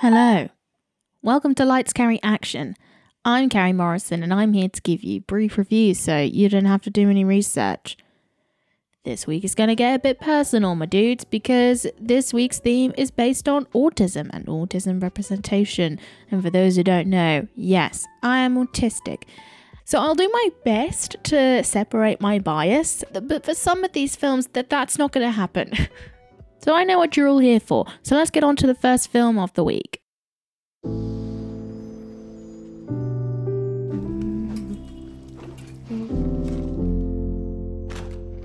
Hello. Welcome to Lights Carrie Action. I'm Carrie Morrison and I'm here to give you brief reviews so you don't have to do any research. This week is going to get a bit personal, my dudes, because this week's theme is based on autism and autism representation. And for those who don't know, yes, I am autistic. So I'll do my best to separate my bias, but for some of these films that that's not going to happen. so I know what you're all here for. So let's get on to the first film of the week.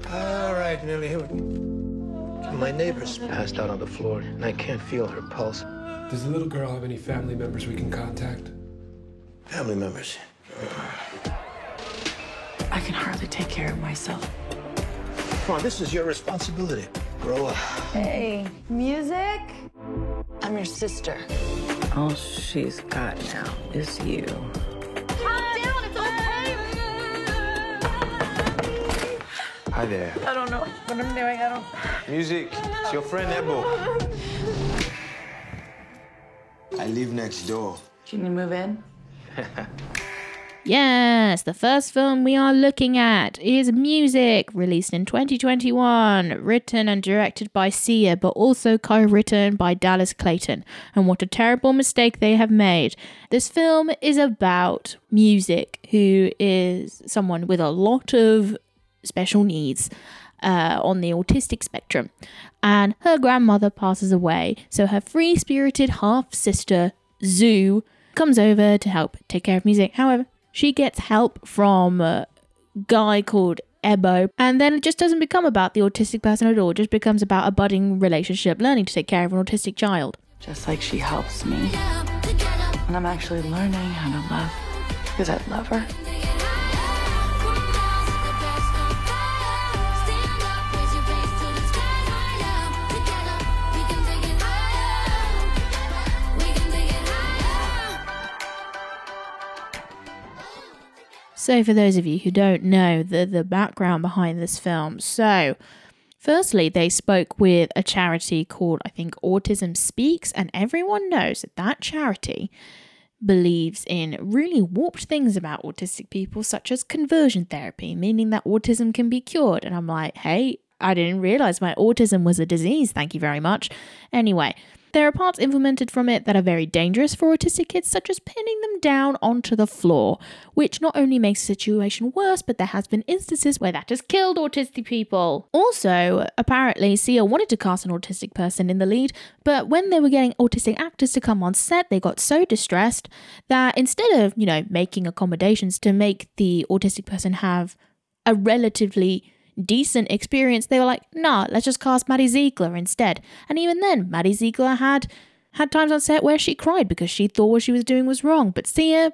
All right, Millie, here we go. My neighbor's passed out on the floor, and I can't feel her pulse. Does the little girl have any family members we can contact? Family members. I can hardly take care of myself. Come on, this is your responsibility. Grow up. Hey, music? I'm your sister. All she's got now is you. Calm down, it's okay. Hi there. I don't know what I'm doing. I don't. Music. It's your friend Ebo. I live next door. Can you move in? Yes, the first film we are looking at is Music, released in 2021, written and directed by Sia, but also co written by Dallas Clayton. And what a terrible mistake they have made. This film is about Music, who is someone with a lot of special needs. Uh, on the autistic spectrum, and her grandmother passes away, so her free spirited half sister, Zu, comes over to help take care of music. However, she gets help from a guy called Ebo, and then it just doesn't become about the autistic person at all. It just becomes about a budding relationship, learning to take care of an autistic child. Just like she helps me. And I'm actually learning how to love because I love her. So, for those of you who don't know the, the background behind this film, so firstly, they spoke with a charity called, I think, Autism Speaks, and everyone knows that that charity believes in really warped things about autistic people, such as conversion therapy, meaning that autism can be cured. And I'm like, hey, I didn't realize my autism was a disease. Thank you very much. Anyway, there are parts implemented from it that are very dangerous for autistic kids, such as pinning them down onto the floor, which not only makes the situation worse, but there has been instances where that has killed autistic people. Also, apparently, Sia wanted to cast an autistic person in the lead, but when they were getting autistic actors to come on set, they got so distressed that instead of, you know, making accommodations to make the autistic person have a relatively decent experience, they were like, nah, let's just cast Maddie Ziegler instead. And even then, Maddie Ziegler had had times on set where she cried because she thought what she was doing was wrong. But Sia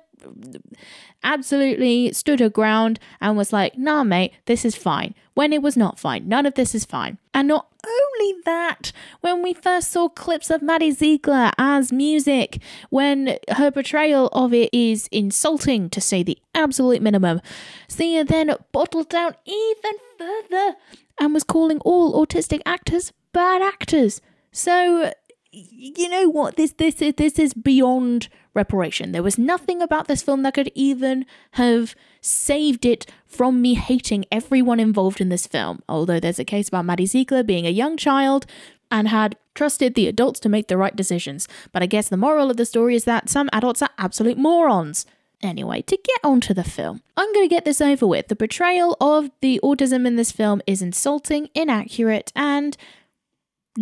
absolutely stood her ground and was like, nah, mate, this is fine. When it was not fine. None of this is fine. And not only that, when we first saw clips of Maddie Ziegler as music, when her portrayal of it is insulting to say the absolute minimum, Sia then bottled down even further and was calling all autistic actors bad actors. So you know what? This this is this is beyond reparation. There was nothing about this film that could even have saved it from me hating everyone involved in this film. Although there's a case about maddie ziegler being a young child and had trusted the adults to make the right decisions. But i guess the moral of the story is that some adults are absolute morons. Anyway, to get onto the film, I'm going to get this over with. The portrayal of the autism in this film is insulting, inaccurate, and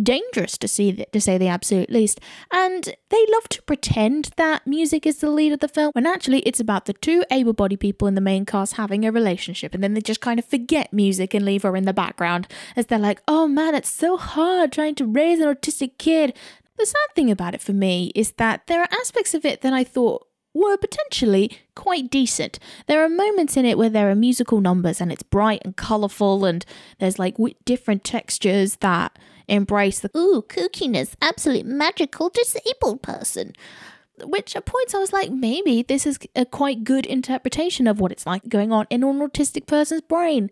dangerous to see to say the absolute least and they love to pretend that music is the lead of the film when actually it's about the two able-bodied people in the main cast having a relationship and then they just kind of forget music and leave her in the background as they're like oh man it's so hard trying to raise an autistic kid the sad thing about it for me is that there are aspects of it that I thought were potentially quite decent. There are moments in it where there are musical numbers and it's bright and colourful and there's like different textures that embrace the ooh kookiness, absolute magical disabled person. Which at points I was like, maybe this is a quite good interpretation of what it's like going on in an autistic person's brain.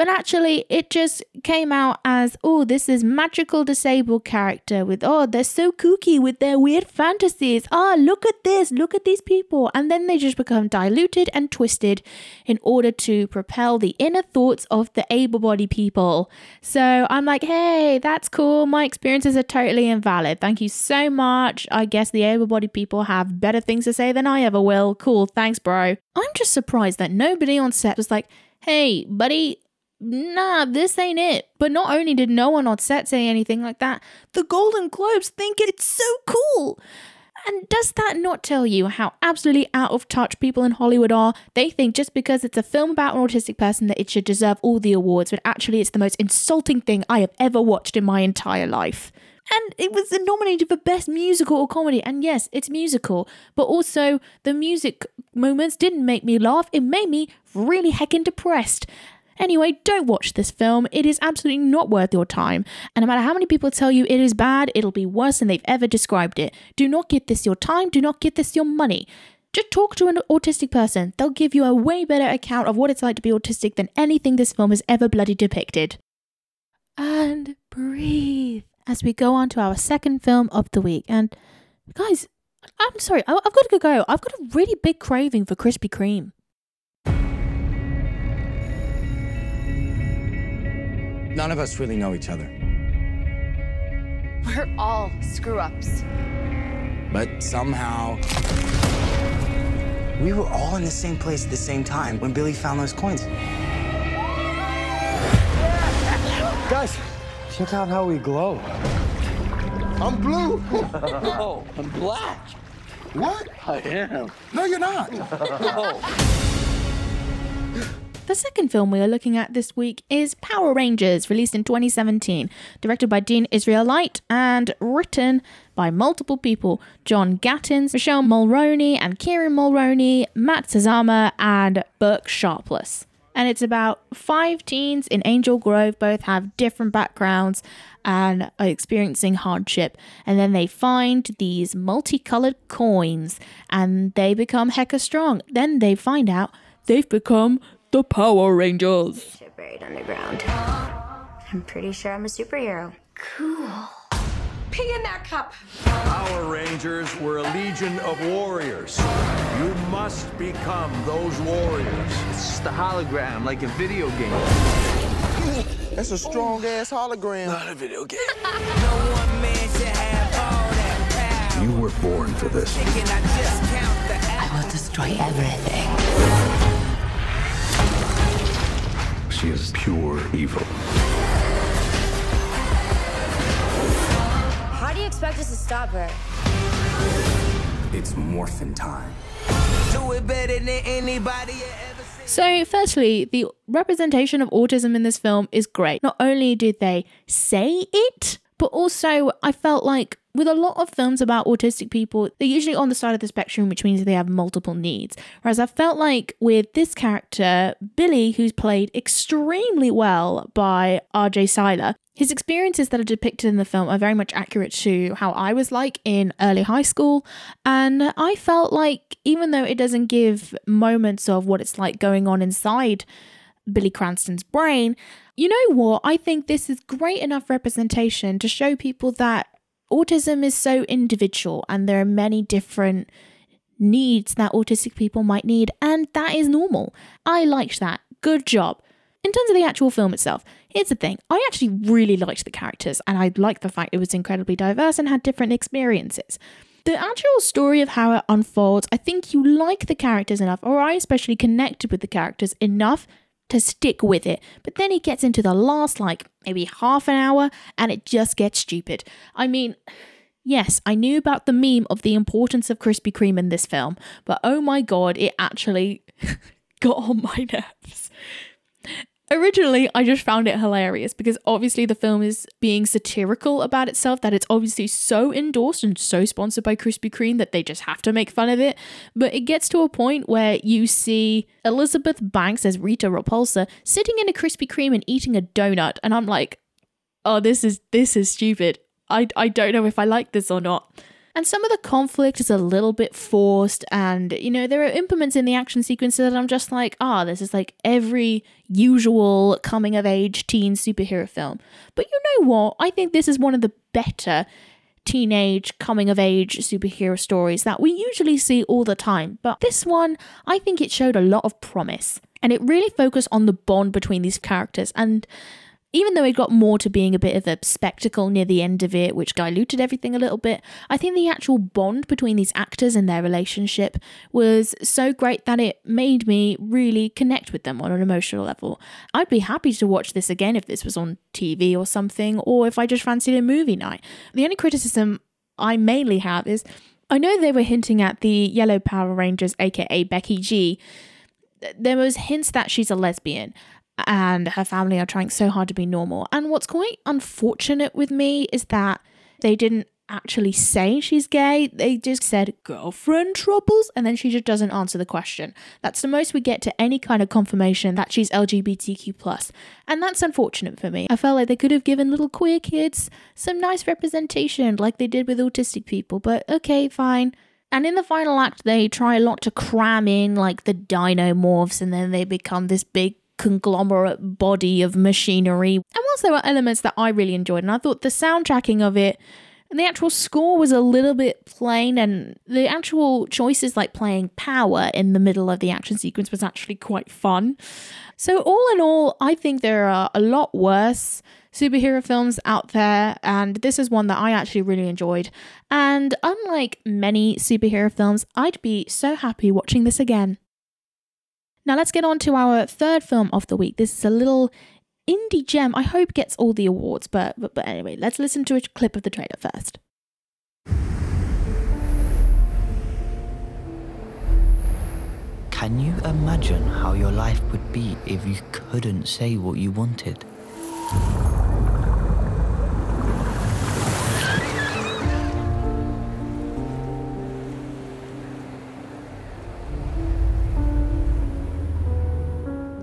But actually, it just came out as, oh, this is magical disabled character with, oh, they're so kooky with their weird fantasies. Oh, look at this, look at these people. And then they just become diluted and twisted in order to propel the inner thoughts of the able bodied people. So I'm like, hey, that's cool. My experiences are totally invalid. Thank you so much. I guess the able bodied people have better things to say than I ever will. Cool. Thanks, bro. I'm just surprised that nobody on set was like, hey, buddy, nah, this ain't it. But not only did no one on set say anything like that, the Golden Globes think it's so cool. And does that not tell you how absolutely out of touch people in Hollywood are? They think just because it's a film about an autistic person that it should deserve all the awards, but actually it's the most insulting thing I have ever watched in my entire life. And it was nominated for Best Musical or Comedy. And yes, it's musical, but also the music moments didn't make me laugh. It made me really heckin' depressed. Anyway, don't watch this film. It is absolutely not worth your time. And no matter how many people tell you it is bad, it'll be worse than they've ever described it. Do not give this your time. Do not give this your money. Just talk to an autistic person. They'll give you a way better account of what it's like to be autistic than anything this film has ever bloody depicted. And breathe as we go on to our second film of the week. And guys, I'm sorry, I- I've got to go. I've got a really big craving for Krispy Kreme. None of us really know each other. We're all screw ups. But somehow. We were all in the same place at the same time when Billy found those coins. Guys, check out how we glow. I'm blue. Oh, I'm black. What? I am. No, you're not. The second film we are looking at this week is Power Rangers, released in 2017, directed by Dean Israelite and written by multiple people John Gatins, Michele Mulroney, and Kieran Mulroney, Matt Sazama, and Burk Sharpless. And it's about five teens in Angel Grove, both have different backgrounds and are experiencing hardship. And then they find these multicolored coins and they become hecka strong. Then they find out they've become the Power Rangers. Shit buried underground. I'm pretty sure I'm a superhero. Cool. Pee in that cup. Power Rangers were a legion of warriors. You must become those warriors. It's just a hologram, like a video game. That's a strong ass hologram. Not a video game. You were born for this. I will destroy everything. She is pure evil. How do you expect us to stop her? It's morphin' time. Do it better than anybody ever. So, firstly, the representation of autism in this film is great. Not only did they say it, but also I felt like with a lot of films about autistic people, they're usually on the side of the spectrum, which means they have multiple needs. Whereas I felt like with this character, Billy, who's played extremely well by RJ Cyler, his experiences that are depicted in the film are very much accurate to how I was like in early high school. And I felt like, even though it doesn't give moments of what it's like going on inside Billy Cranston's brain, you know what? I think this is great enough representation to show people that autism is so individual and there are many different needs that autistic people might need, and that is normal. I liked that. Good job. In terms of the actual film itself, here's the thing I actually really liked the characters, and I liked the fact it was incredibly diverse and had different experiences. The actual story of how it unfolds, I think you like the characters enough, or I especially connected with the characters enough to stick with it. But then it gets into the last, like, maybe half an hour, and it just gets stupid. I mean, yes, I knew about the meme of the importance of Krispy Kreme in this film, but oh my god, it actually got on my nerves. Originally, I just found it hilarious because obviously the film is being satirical about itself, that it's obviously so endorsed and so sponsored by Krispy Kreme that they just have to make fun of it. But it gets to a point where you see Elizabeth Banks as Rita Repulsa sitting in a Krispy Kreme and eating a donut, and I'm like, oh, this is this is stupid. I, I don't know if I like this or not. And some of the conflict is a little bit forced, and you know, there are implements in the action sequences that I'm just like, ah, oh, this is like every usual coming of age teen superhero film. But you know what? I think this is one of the better teenage coming of age superhero stories that we usually see all the time. But this one, I think it showed a lot of promise. And it really focused on the bond between these characters and even though it got more to being a bit of a spectacle near the end of it, which diluted everything a little bit, I think the actual bond between these actors and their relationship was so great that it made me really connect with them on an emotional level. I'd be happy to watch this again if this was on TV or something, or if I just fancied a movie night. The only criticism I mainly have is I know they were hinting at the Yellow Power Rangers, aka Becky G. There was hints that she's a lesbian, and her family are trying so hard to be normal. And what's quite unfortunate with me is that they didn't actually say she's gay. They just said girlfriend troubles, and then she just doesn't answer the question. That's the most we get to any kind of confirmation that she's LGBTQ and that's unfortunate for me. I felt like they could have given little queer kids some nice representation, like they did with autistic people. But okay, fine. And in the final act, they try a lot to cram in like the dino morphs, and then they become this big conglomerate body of machinery. And whilst there were elements that I really enjoyed, and I thought the soundtracking of it and the actual score was a little bit plain, and the actual choices like playing power in the middle of the action sequence was actually quite fun. So, all in all, I think there are a lot worse superhero films out there, and this is one that I actually really enjoyed. And unlike many superhero films, I'd be so happy watching this again. Now let's get on to our third film of the week. This is a little indie gem. I hope gets all the awards, but but, but anyway, let's listen to a clip of the trailer first. Can you imagine how your life would be if you couldn't say what you wanted?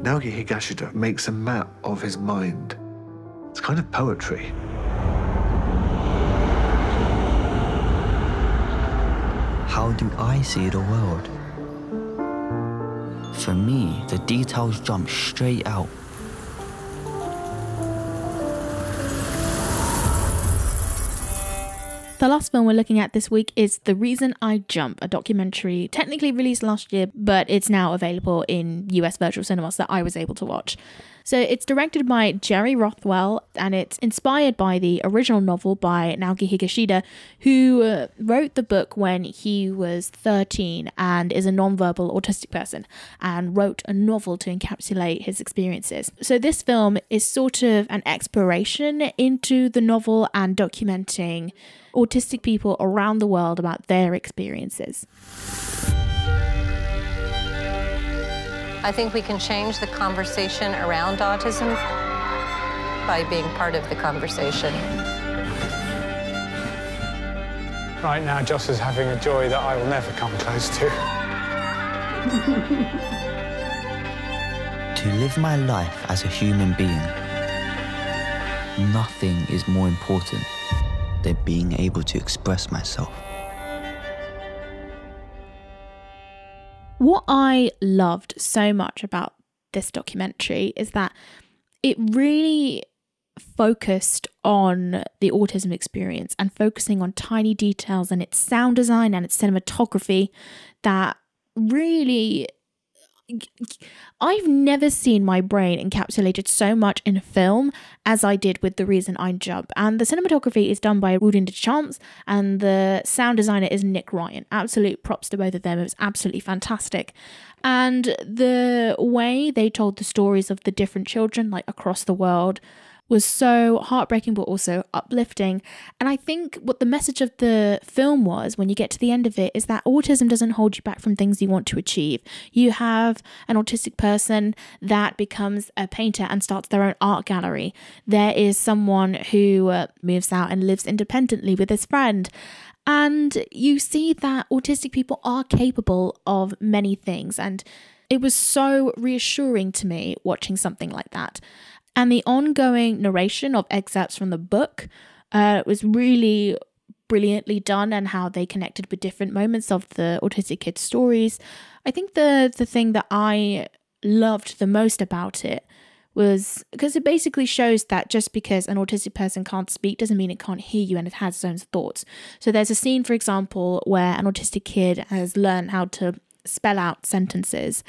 Naoki Higashida makes a map of his mind. It's kind of poetry. How do I see the world? For me, the details jump straight out. The last film we're looking at this week is The Reason I Jump, a documentary technically released last year, but it's now available in US virtual cinemas that I was able to watch. So it's directed by Jerry Rothwell and it's inspired by the original novel by Naoki Higashida, who uh, wrote the book when he was 13 and is a nonverbal autistic person and wrote a novel to encapsulate his experiences. So this film is sort of an exploration into the novel and documenting autistic people around the world about their experiences. I think we can change the conversation around autism by being part of the conversation. Right now, Joss is having a joy that I will never come close to. to live my life as a human being, nothing is more important than being able to express myself. What I loved so much about this documentary is that it really focused on the autism experience and focusing on tiny details and its sound design and its cinematography that really I've never seen my brain encapsulated so much in a film as I did with The Reason I Jump. And the cinematography is done by Woodin Dechamps and the sound designer is Nick Ryan. Absolute props to both of them. It was absolutely fantastic. And the way they told the stories of the different children, like across the world, was so heartbreaking but also uplifting. And I think what the message of the film was when you get to the end of it is that autism doesn't hold you back from things you want to achieve. You have an autistic person that becomes a painter and starts their own art gallery. There is someone who uh, moves out and lives independently with his friend. And you see that autistic people are capable of many things. And it was so reassuring to me watching something like that. And the ongoing narration of excerpts from the book uh, was really brilliantly done and how they connected with different moments of the autistic kids' stories. I think the the thing that I loved the most about it was because it basically shows that just because an autistic person can't speak doesn't mean it can't hear you and it has its own thoughts. So there's a scene, for example, where an autistic kid has learned how to spell out sentences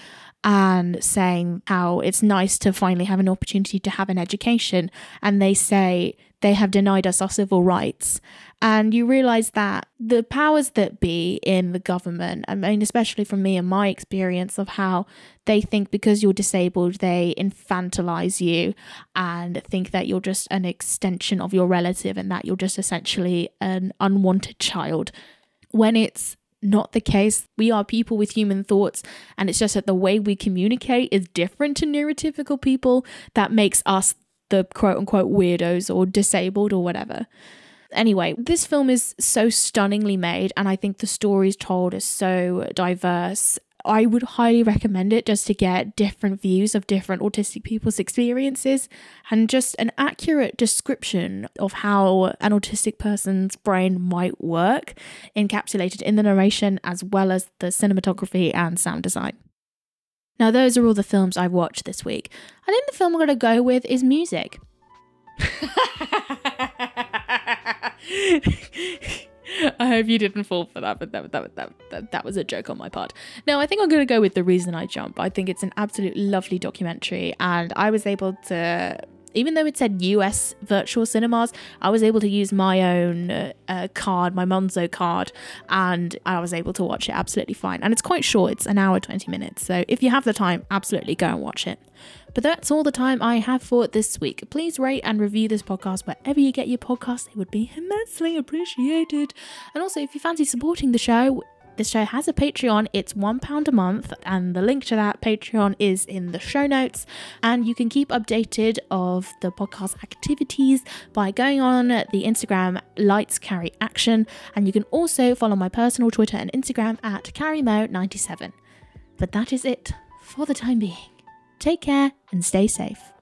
and saying how it's nice to finally have an opportunity to have an education. And they say they have denied us our civil rights. And you realize that the powers that be in the government, I mean, especially from me and my experience of how they think because you're disabled, they infantilize you and think that you're just an extension of your relative and that you're just essentially an unwanted child. When it's not the case. We are people with human thoughts, and it's just that the way we communicate is different to neurotypical people that makes us the quote unquote weirdos or disabled or whatever. Anyway, this film is so stunningly made, and I think the stories told are so diverse I would highly recommend it just to get different views of different autistic people's experiences and just an accurate description of how an autistic person's brain might work, encapsulated in the narration as well as the cinematography and sound design. Now, those are all the films I've watched this week. I think the film I'm going to go with is music. I hope you didn't fall for that, but that, that, that, that, that was a joke on my part. No, I think I'm going to go with The Reason I Jump. I think it's an absolutely lovely documentary, and I was able to even though it said US virtual cinemas, I was able to use my own uh, card, my Monzo card, and I was able to watch it absolutely fine. And it's quite short, it's an hour, 20 minutes. So if you have the time, absolutely go and watch it. But that's all the time I have for this week. Please rate and review this podcast wherever you get your podcasts. It would be immensely appreciated. And also, if you fancy supporting the show, this show has a Patreon. It's £1 a month, and the link to that Patreon is in the show notes. And you can keep updated of the podcast activities by going on the Instagram Lights Carrie Action. And you can also follow my personal Twitter and Instagram at CarrieMo97. But that is it for the time being. Take care and stay safe.